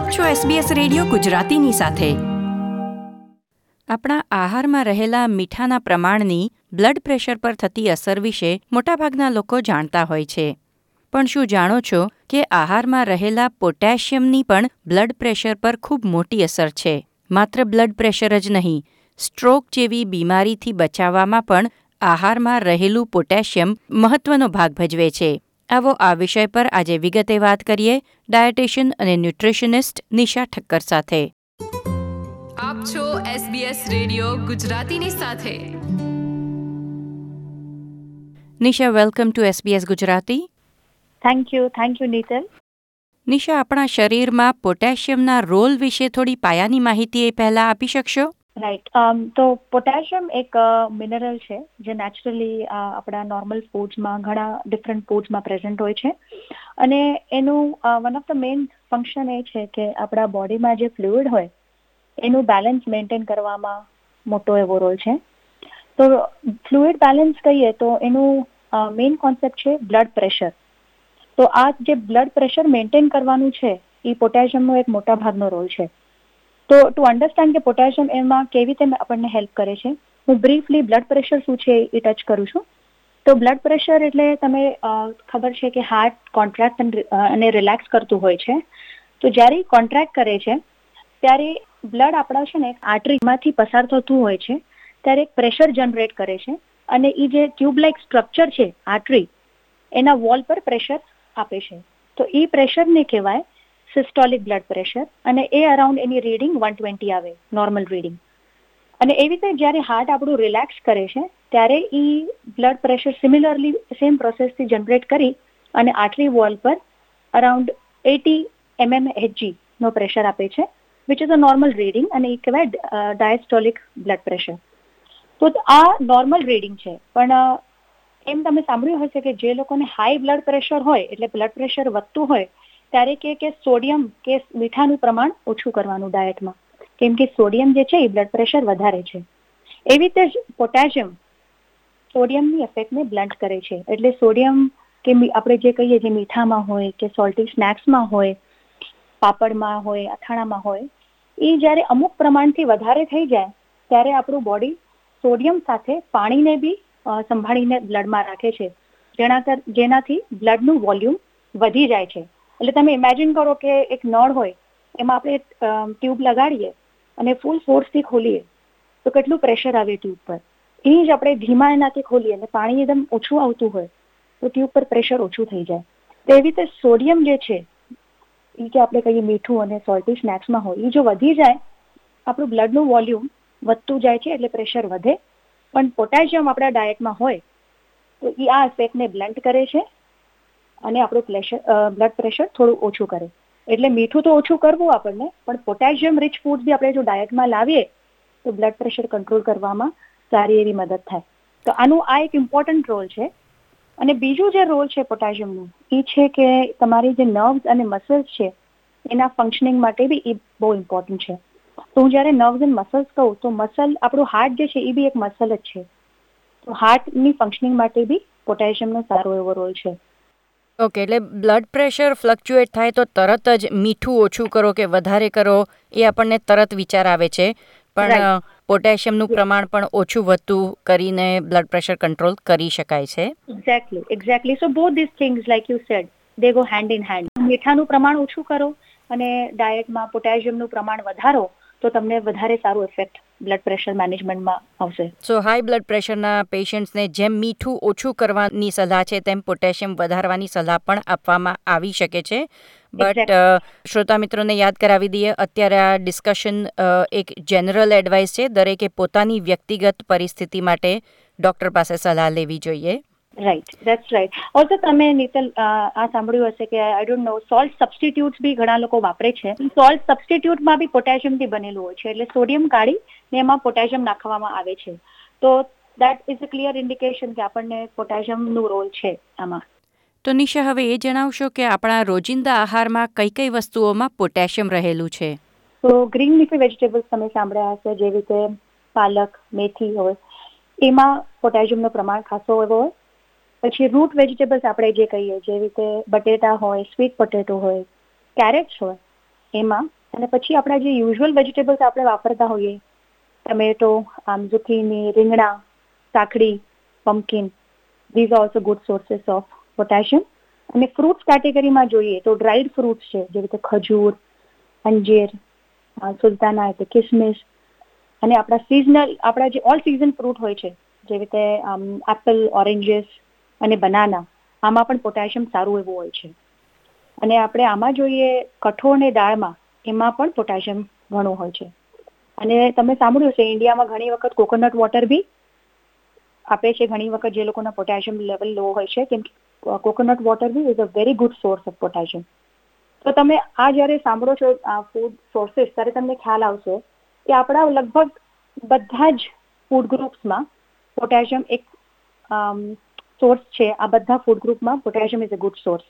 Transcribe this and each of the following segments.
આપ છો SBS radio ગુજરાતીની સાથે. આપણા આહારમાં રહેલા મીઠાના પ્રમાણની બ્લડ પ્રેશર પર થતી અસર વિશે મોટાભાગના લોકો જાણતા હોય છે. પણ શું જાણો છો કે આહારમાં રહેલા પોટેશિયમની પણ બ્લડ પ્રેશર પર ખૂબ મોટી અસર છે? માત્ર બ્લડ પ્રેશર જ નહીં, સ્ટ્રોક જેવી બીમારીથી બચાવવામાં પણ આહારમાં રહેલું પોટેશિયમ મહત્વનો ભાગ ભજવે છે. આવો આ વિષય પર આજે વિગતે વાત કરીએ ડાયટિશિયન અને ન્યુટ્રિશનિસ્ટ નિશા ઠક્કર સાથે. આપ છો SBS રેડિયો ગુજરાતીની સાથે. Nisha welcome to SBS Gujarati. Thank you thank you Nital Nisha આપણા શરીરમાં પોટેશિયમના રોલ વિશે થોડી પાયાની માહિતી એ પહેલા આપી શકશો? રાઈટ તો પોટેશિયમ એક મિનરલ છે, જે નેચરલી આપણા નોર્મલ ફૂડ્સમાં ઘણા ડિફરન્ટ ફૂડ્સમાં પ્રેઝન્ટ હોય છે. અને એનું one of the main function એ છે કે આપણા બોડીમાં જે ફ્લુઇડ હોય, એનું બેલેન્સ મેન્ટેન કરવામાં મોટો એવો રોલ છે. તો ફ્લુઇડ બેલેન્સ કહીએ તો એનું મેઇન કોન્સેપ્ટ છે બ્લડ પ્રેશર તો આ જે બ્લડ પ્રેશર મેન્ટેન કરવાનું છે એ પોટેશિયમનો એક મોટા ભાગનો રોલ છે. તો ટુ અન્ડરસ્ટેન્ડ કે પોટેશિયમ એમાં કેવી રીતે આપણને હેલ્પ કરે છે, હું બ્રીફલી બ્લડ પ્રેશર શું છે એ ટચ કરું છું. તો બ્લડ પ્રેશર એટલે તમે ખબર છે કે હાર્ટ કોન્ટ્રાક્ટ અને રિલેક્સ કરતું હોય છે. તો જ્યારે કોન્ટ્રાક્ટ કરે છે, ત્યારે બ્લડ આપણા છે ને આર્ટરીમાંથી પસાર થતું હોય છે, ત્યારે એક પ્રેશર જનરેટ કરે છે અને એ જે ટ્યુબલાઇક સ્ટ્રક્ચર છે આર્ટરી, એના વોલ પર પ્રેશર આપે છે. તો એ પ્રેશરને કહેવાય સિસ્ટોલિક બ્લડ પ્રેશર અને એ અરાઉન્ડ એની રીડિંગ વન ટ્વેન્ટી આવે નોર્મલ રીડિંગ અને એવી રીતે જ્યારે હાર્ટ આપણું રિલેક્સ કરે છે, ત્યારે એ બ્લડ પ્રેશર સિમિલરલી સેમ પ્રોસેસથી જનરેટ કરી અને આટલી વોલ પર અરાઉન્ડ એટી એમએમ એચજી નો પ્રેશર આપે છે which is a normal reading અને એ કહેવાય ડાયસ્ટોલિક બ્લડ પ્રેશર તો આ નોર્મલ રીડિંગ છે, પણ એમ તમે સાંભળ્યું હશે કે જે લોકોને હાઈ બ્લડ પ્રેશર હોય, એટલે બ્લડ પ્રેશર વધતું હોય ત્યારે કે કે સોડિયમ કે મીઠાનું પ્રમાણ ઓછું કરવાનું ડાયટમાં કેમ કે સોડિયમ જે છે એ બ્લડ પ્રેશર વધારે છે. એવી રીતે જ પોટેશિયમ સોડિયમની એફેક્ટને બ્લન્ટ કરે છે. એટલે સોડિયમ કે આપણે જે કહીએ જે મીઠામાં હોય કે સોલ્ટી સ્નેક્સમાં હોય, પાપડમાં હોય, અથાણામાં હોય, એ જ્યારે અમુક પ્રમાણથી વધારે થઈ જાય, ત્યારે આપણું બોડી સોડિયમ સાથે પાણીને બી સંભાળીને બ્લડમાં રાખે છે. જેના જેનાથી બ્લડનું વોલ્યુમ વધી જાય છે. એટલે તમે ઇમેજિન કરો કે એક નળ હોય, એમાં આપણે ટ્યુબ લગાડીએ અને ફૂલ ફોર્સથી ખોલીએ, તો કેટલું પ્રેશર આવે ટ્યુબ પર? એ જ આપણે ધીમા એનાથી ખોલીએ અને પાણી એકદમ ઓછું આવતું હોય, તો ટ્યુબ પર પ્રેશર ઓછું થઈ જાય. તો એવી રીતે સોડિયમ જે છે એ કે આપણે કહીએ મીઠું અને સોલ્ટી સ્નેક્સમાં હોય એ જો વધી જાય, આપણું બ્લડનું વોલ્યુમ વધતું જાય છે, એટલે પ્રેશર વધે. પણ પોટેશિયમ આપણા ડાયટમાં હોય, તો એ આ ઇફેક્ટને બ્લન્ટ કરે છે અને આપણું પ્રેશર બ્લડ પ્રેશર થોડું ઓછું કરે. એટલે મીઠું તો ઓછું કરવું આપણને, પણ પોટેશિયમ રિચ ફૂડ બી આપણે જો ડાયટમાં લાવીએ, તો બ્લડ પ્રેશર કંટ્રોલ કરવામાં સારી એવી મદદ થાય. તો આનું આ એક ઇમ્પોર્ટન્ટ રોલ છે. અને બીજું જે રોલ છે પોટેશિયમનું એ છે કે તમારી જે નર્વ્સ અને મસલ્સ છે, એના ફંક્શનિંગ માટે બી એ બહુ ઇમ્પોર્ટન્ટ છે. તો હું જ્યારે નર્વ્સ એન્ડ મસલ્સ કહું, તો મસલ આપણું હાર્ટ જે છે, એ બી એક મસલ જ છે. તો હાર્ટની ફંક્શનિંગ માટે બી પોટેશિયમનો સારો એવો રોલ છે. ઓકે એટલે બ્લડ પ્રેશર ફ્લક્ચ્યુએટ થાય તો તરત જ મીઠું ઓછું કરો કે વધારે કરો એ આપણને તરત વિચાર આવે છે. પણ પોટેશિયમનું પ્રમાણ પણ ઓછું વધતું કરીને બ્લડ પ્રેશર કંટ્રોલ કરી શકાય છે. Exactly exactly so both these things like you said they go hand in hand મીઠાનું પ્રમાણ ઓછું કરો અને ડાયટમાં પોટેશિયમનું પ્રમાણ વધારો તો તમને વધારે સારું ઇફેક્ટ બ્લડ પ્રેશર મેનેજમેન્ટમાં આવશે. સો હાઈ બ્લડ પ્રેશરના પેશન્ટ્સને જેમ મીઠું ઓછું કરવાની સલાહ છે તેમ પોટેશિયમ વધારવાની સલાહ પણ આપવામાં આવી શકે છે. બટ શ્રોતા મિત્રોને યાદ કરાવી દઈએ અત્યારે આ ડિસ્કશન એક જનરલ એડવાઇસ છે દરેકે પોતાની વ્યક્તિગત પરિસ્થિતિ માટે ડૉક્ટર પાસે સલાહ લેવી જોઈએ. રાઈટ ધેટ્સ રાઈટ ઓલસો તમે નીતલ આ સાંભળ્યું હશે કે I don't know salt substitute બી ઘણા લોકો વાપરે છે. સોલ્ટ સબસ્ટિટ્યુટમાં બી પોટેશિયમથી બનેલું હોય છે એટલે સોડિયમ કાઢી ને એમાં પોટેશિયમ નાખવામાં આવે છે. તો that is a clear indication કે આપણને પોટેશિયમનો રોલ છે આમાં. તો નિશા હવે એ જણાવશો કે આપણા રોજિંદા આહારમાં કઈ કઈ વસ્તુઓમાં પોટેશિયમ રહેલું છે? તો ગ્રીન લીફી વેજીટેબલ્સ તમે સાંભળ્યા હશે જેવી રીતે પાલક મેથી હોય એમાં પોટેશિયમનું પ્રમાણ ખાસો એવો હોય. પછી રૂટ વેજીટેબલ્સ આપણે જે કહીએ જેવી રીતે બટેટા હોય સ્વીટ પોટેટો હોય કેરેટ્સ હોય, એમાં અને પછી આપણા જે યુઝ્યુઅલ વેજીટેબલ્સ આપણે વાપરતા હોઈએ, ટમેટો, આમ ઝુકીની રીંગણા કાકડી pumpkin these also good sources of potassium અને ફ્રૂટ્સ કેટેગરીમાં જોઈએ તો ડ્રાઈડ ફ્રૂટ્સ છે જેવી રીતે ખજૂર, અંજીર સુલતાના એટલે કિસમિસ. અને આપણા સિઝનલ આપણા જે ઓલ સિઝન ફ્રૂટ હોય છે જેવી રીતે એપલ ઓરેન્જીસ અને બનાના. આમાં પણ પોટેશિયમ સારું એવું હોય છે. અને આપણે આમાં જોઈએ કઠોળ અને દાળમાં, એમાં પણ પોટેશિયમ ઘણું હોય છે. અને તમે સાંભળ્યું છે ઇન્ડિયામાં ઘણી વખત કોકોનટ વોટર બી આપે છે. ઘણી વખત જે લોકોના પોટેશિયમ લેવલ લો હોય છે, કેમ કે coconut water B is a very good source of potassium તો તમે આ જ્યારે સાંભળો છો ફૂડ સોર્સિસ ત્યારે તમને ખ્યાલ આવશે કે આપણા લગભગ બધા જ ફૂડ ગ્રુપ્સમાં પોટેશિયમ એક સોર્સ છે. આ બધા ફૂડ ગ્રુપમાં potassium is a good source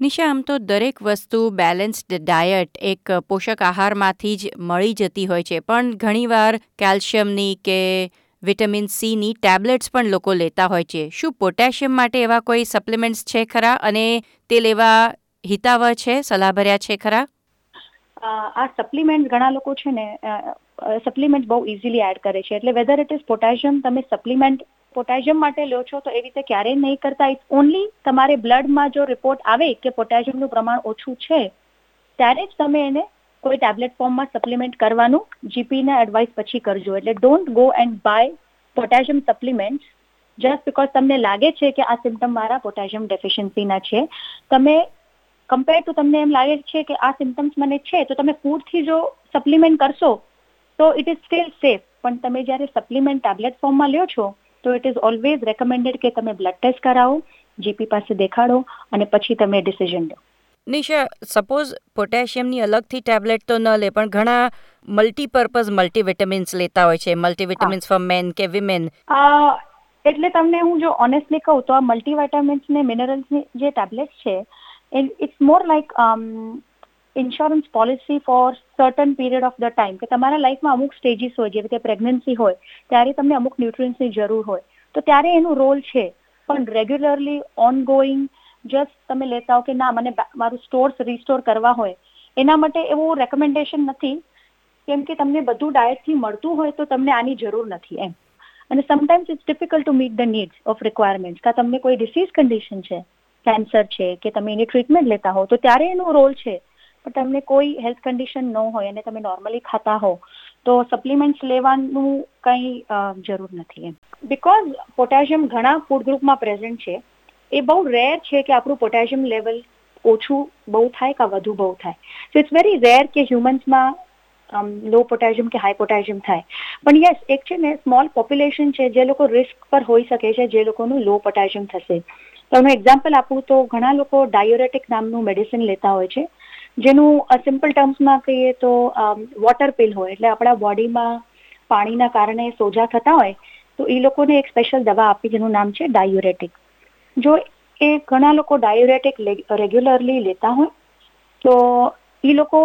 Nisha આમ તો દરેક વસ્તુ બેલેન્સ્ડ ડાયટ એક પોષક આહારમાંથી જ મળી જતી હોય છે. પણ ઘણીવાર કેલ્શિયમની કે વિટામિન સીની ટેબ્લેટ્સ પણ લોકો લેતા હોય છે. શું પોટેશિયમ માટે એવા કોઈ સપ્લિમેન્ટ્સ છે ખરા? અને તે લેવા હિતાવહ છે? સલાહભર્યા છે ખરા? આ સપ્લિમેન્ટ ઘણા લોકો છે ને સપ્લિમેન્ટ બહુ ઇઝીલી એડ કરે છે. એટલે વેધર ઇટ ઇઝ પોટેશિયમ તમે સપ્લિમેન્ટ પોટેશિયમ માટે લો છો તો એવી રીતે ક્યારેય નહીં કરતા. ઇટ્સ ઓનલી તમારે બ્લડમાં જો રિપોર્ટ આવે કે પોટેશિયમનું પ્રમાણ ઓછું છે, ત્યારે જ તમે એને કોઈ ટેબ્લેટ ફોર્મમાં સપ્લિમેન્ટ કરવાનું જીપીના એડવાઇસ પછી કરજો. એટલે don't go and buy potassium supplement just because તમને લાગે છે કે આ સિમ્ટમ મારા પોટેશિયમ ડેફિશિયન્સીના છે. તમે કમ્પેર ટુ તમને એમ લાગે છે કે આ સિમ્ટમ્સ મને છે, તો તમે ફૂડથી જો સપ્લિમેન્ટ કરશો, તો ઇટ ઇઝ સ્ટીલ સેફ પણ તમે જ્યારે સપ્લિમેન્ટ ટેબ્લેટ ફોર્મમાં લ્યો છો તો ઇટ ઇઝ ઓલવેઝ રેકમેન્ડેડ કે તમે બ્લડ ટેસ્ટ કરાવો જીપી પાસે દેખાડો અને પછી તમે ડિસિઝન લો. નિશા સપોઝ પોટેશિયમની અલગથી ટેબ્લેટ તો ન લે પણ ઘણા મલ્ટીપર્પઝ મલ્ટીવિટામિન્સ લેતા હોય છે. મલ્ટીવિટામિન્સ ફોર મેન કે વિમેન એટલે તમને હું જો ઓનેસ્ટલી કહું તો આ મલ્ટીવિટામિન્સ ને મિનરલ્સની જે ટેબ્લેટ છે it's more like insurance policy for certain period of the time કે તમારા લાઈફમાં અમુક સ્ટેજીસ હોય, જેવી રીતે પ્રેગ્નન્સી હોય, ત્યારે તમને અમુક ન્યુટ્રિયન્સની જરૂર હોય. તો ત્યારે એનું રોલ છે. પણ રેગ્યુલરલી ઓન ગોઈંગ જસ્ટ તમે લેતા હો કે ના, મને મારું સ્ટોર્સ રિસ્ટોર કરવા હોય, એના માટે એવું રેકમેન્ડેશન નથી. કેમ કે તમને બધું ડાયટથી મળતું હોય તો તમને આની જરૂર નથી એમ. અને sometimes it's difficult to meet the needs of requirement કા તમને કોઈ ડિસીઝ કન્ડિશન છે કેન્સર છે, કે તમે એની ટ્રીટમેન્ટ લેતા હો, તો ત્યારે એનો રોલ છે. પણ તમને કોઈ હેલ્થ કન્ડિશન ન હોય અને તમે નોર્મલી ખાતા હો તો સપ્લિમેન્ટ્સ લેવાનું કંઈ જરૂર નથી એમ. બિકોઝ પોટેશિયમ ઘણા ફૂડ ગ્રુપમાં પ્રેઝન્ટ છે. એ બહુ રેર છે કે આપણું પોટેશિયમ લેવલ ઓછું બહુ થાય કે વધુ બહુ થાય. સો ઇટ્સ વેરી રેર કે હ્યુમન્સમાં લો પોટેશિયમ કે હાઈ પોટેશિયમ થાય. પણ યસ એક છે ને સ્મોલ પોપ્યુલેશન છે, જે લોકો રિસ્ક પર હોઈ શકે છે, જે લોકોનું લો પોટેશિયમ થશે. તો હું એક્ઝામ્પલ આપું તો ઘણા લોકો ડાયોરેટિક નામનું મેડિસિન લેતા હોય છે. જેનું સિમ્પલ ટર્મ્સમાં કહીએ તો વોટર પિલ હોય, એટલે આપણા બોડીમાં પાણીના કારણે સોજા થતા હોય, તો એ લોકોને એક સ્પેશિયલ દવા આપી, જેનું નામ છે ડાયુરેટિક જો એ ઘણા લોકો ડાયુરેટિક રેગ્યુલરલી લેતા હોય, તો એ લોકો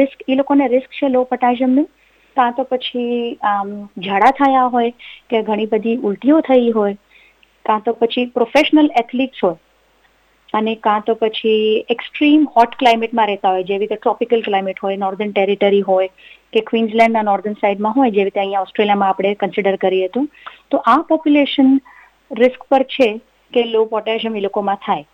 રિસ્ક એ લોકોને રિસ્ક છે લો પોટેશિયમનું કાં તો પછી ઝાડા થયા હોય, કે ઘણી બધી ઉલટીઓ થઈ હોય, કાં તો પછી પ્રોફેશનલ એથ્લીટ્સ હોય અને કાં તો પછી એક્સ્ટ્રીમ હોટ ક્લાઇમેટમાં રહેતા હોય, જેવી રીતે ટ્રોપિકલ ક્લાઇમેટ હોય નોર્ધન ટેરિટરી હોય કે ક્વિન્સલેન્ડના નોર્ધન સાઇડમાં હોય, જેવી રીતે અહીંયા ઓસ્ટ્રેલિયામાં આપણે કન્સિડર કરીએ તો તો આ પોપ્યુલેશન રિસ્ક પર છે કે લો પોટેશિયમ એ લોકોમાં થાય.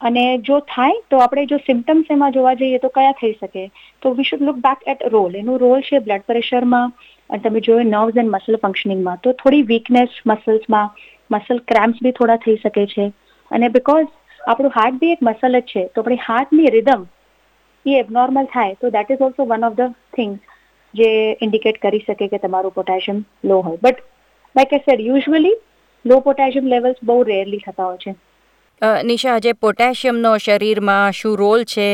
અને જો થાય, તો આપણે જો સિમ્ટમ્સ એમાં જોવા જઈએ તો કયા થઈ શકે? તો we should look back at role એનું રોલ છે બ્લડ પ્રેશરમાં અને તમે જોયું નર્વ્સ એન્ડ મસલ ફંક્શનિંગમાં તો થોડી વીકનેસ મસલ્સમાં મસલ ક્રેમ્પ્સ બી થોડા થઈ શકે છે. અને બિકોઝ આપણું હાર્ટ બી એક મસલ જ છે. તો આપણી હાર્ટની રિધમ એ એબનોર્મલ થાય તો that is also one of the things જે ઇન્ડિકેટ કરી શકે કે તમારું પોટેશિયમ લો હોય. But like I said usually low potassium levels બહુ રેરલી થતા હોય છે. નિશા આજે પોટેશિયમનો શરીરમાં શું રોલ છે?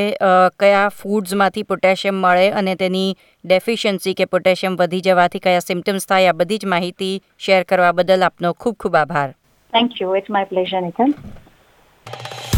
કયા ફૂડ્સમાંથી પોટેશિયમ મળે અને તેની ડેફિશિયન્સી કે પોટેશિયમ વધી જવાથી કયા સિમ્ટમ્સ થાય આ બધી જ માહિતી શેર કરવા બદલ આપનો ખૂબ ખૂબ આભાર. Thank you it's my pleasure Nithan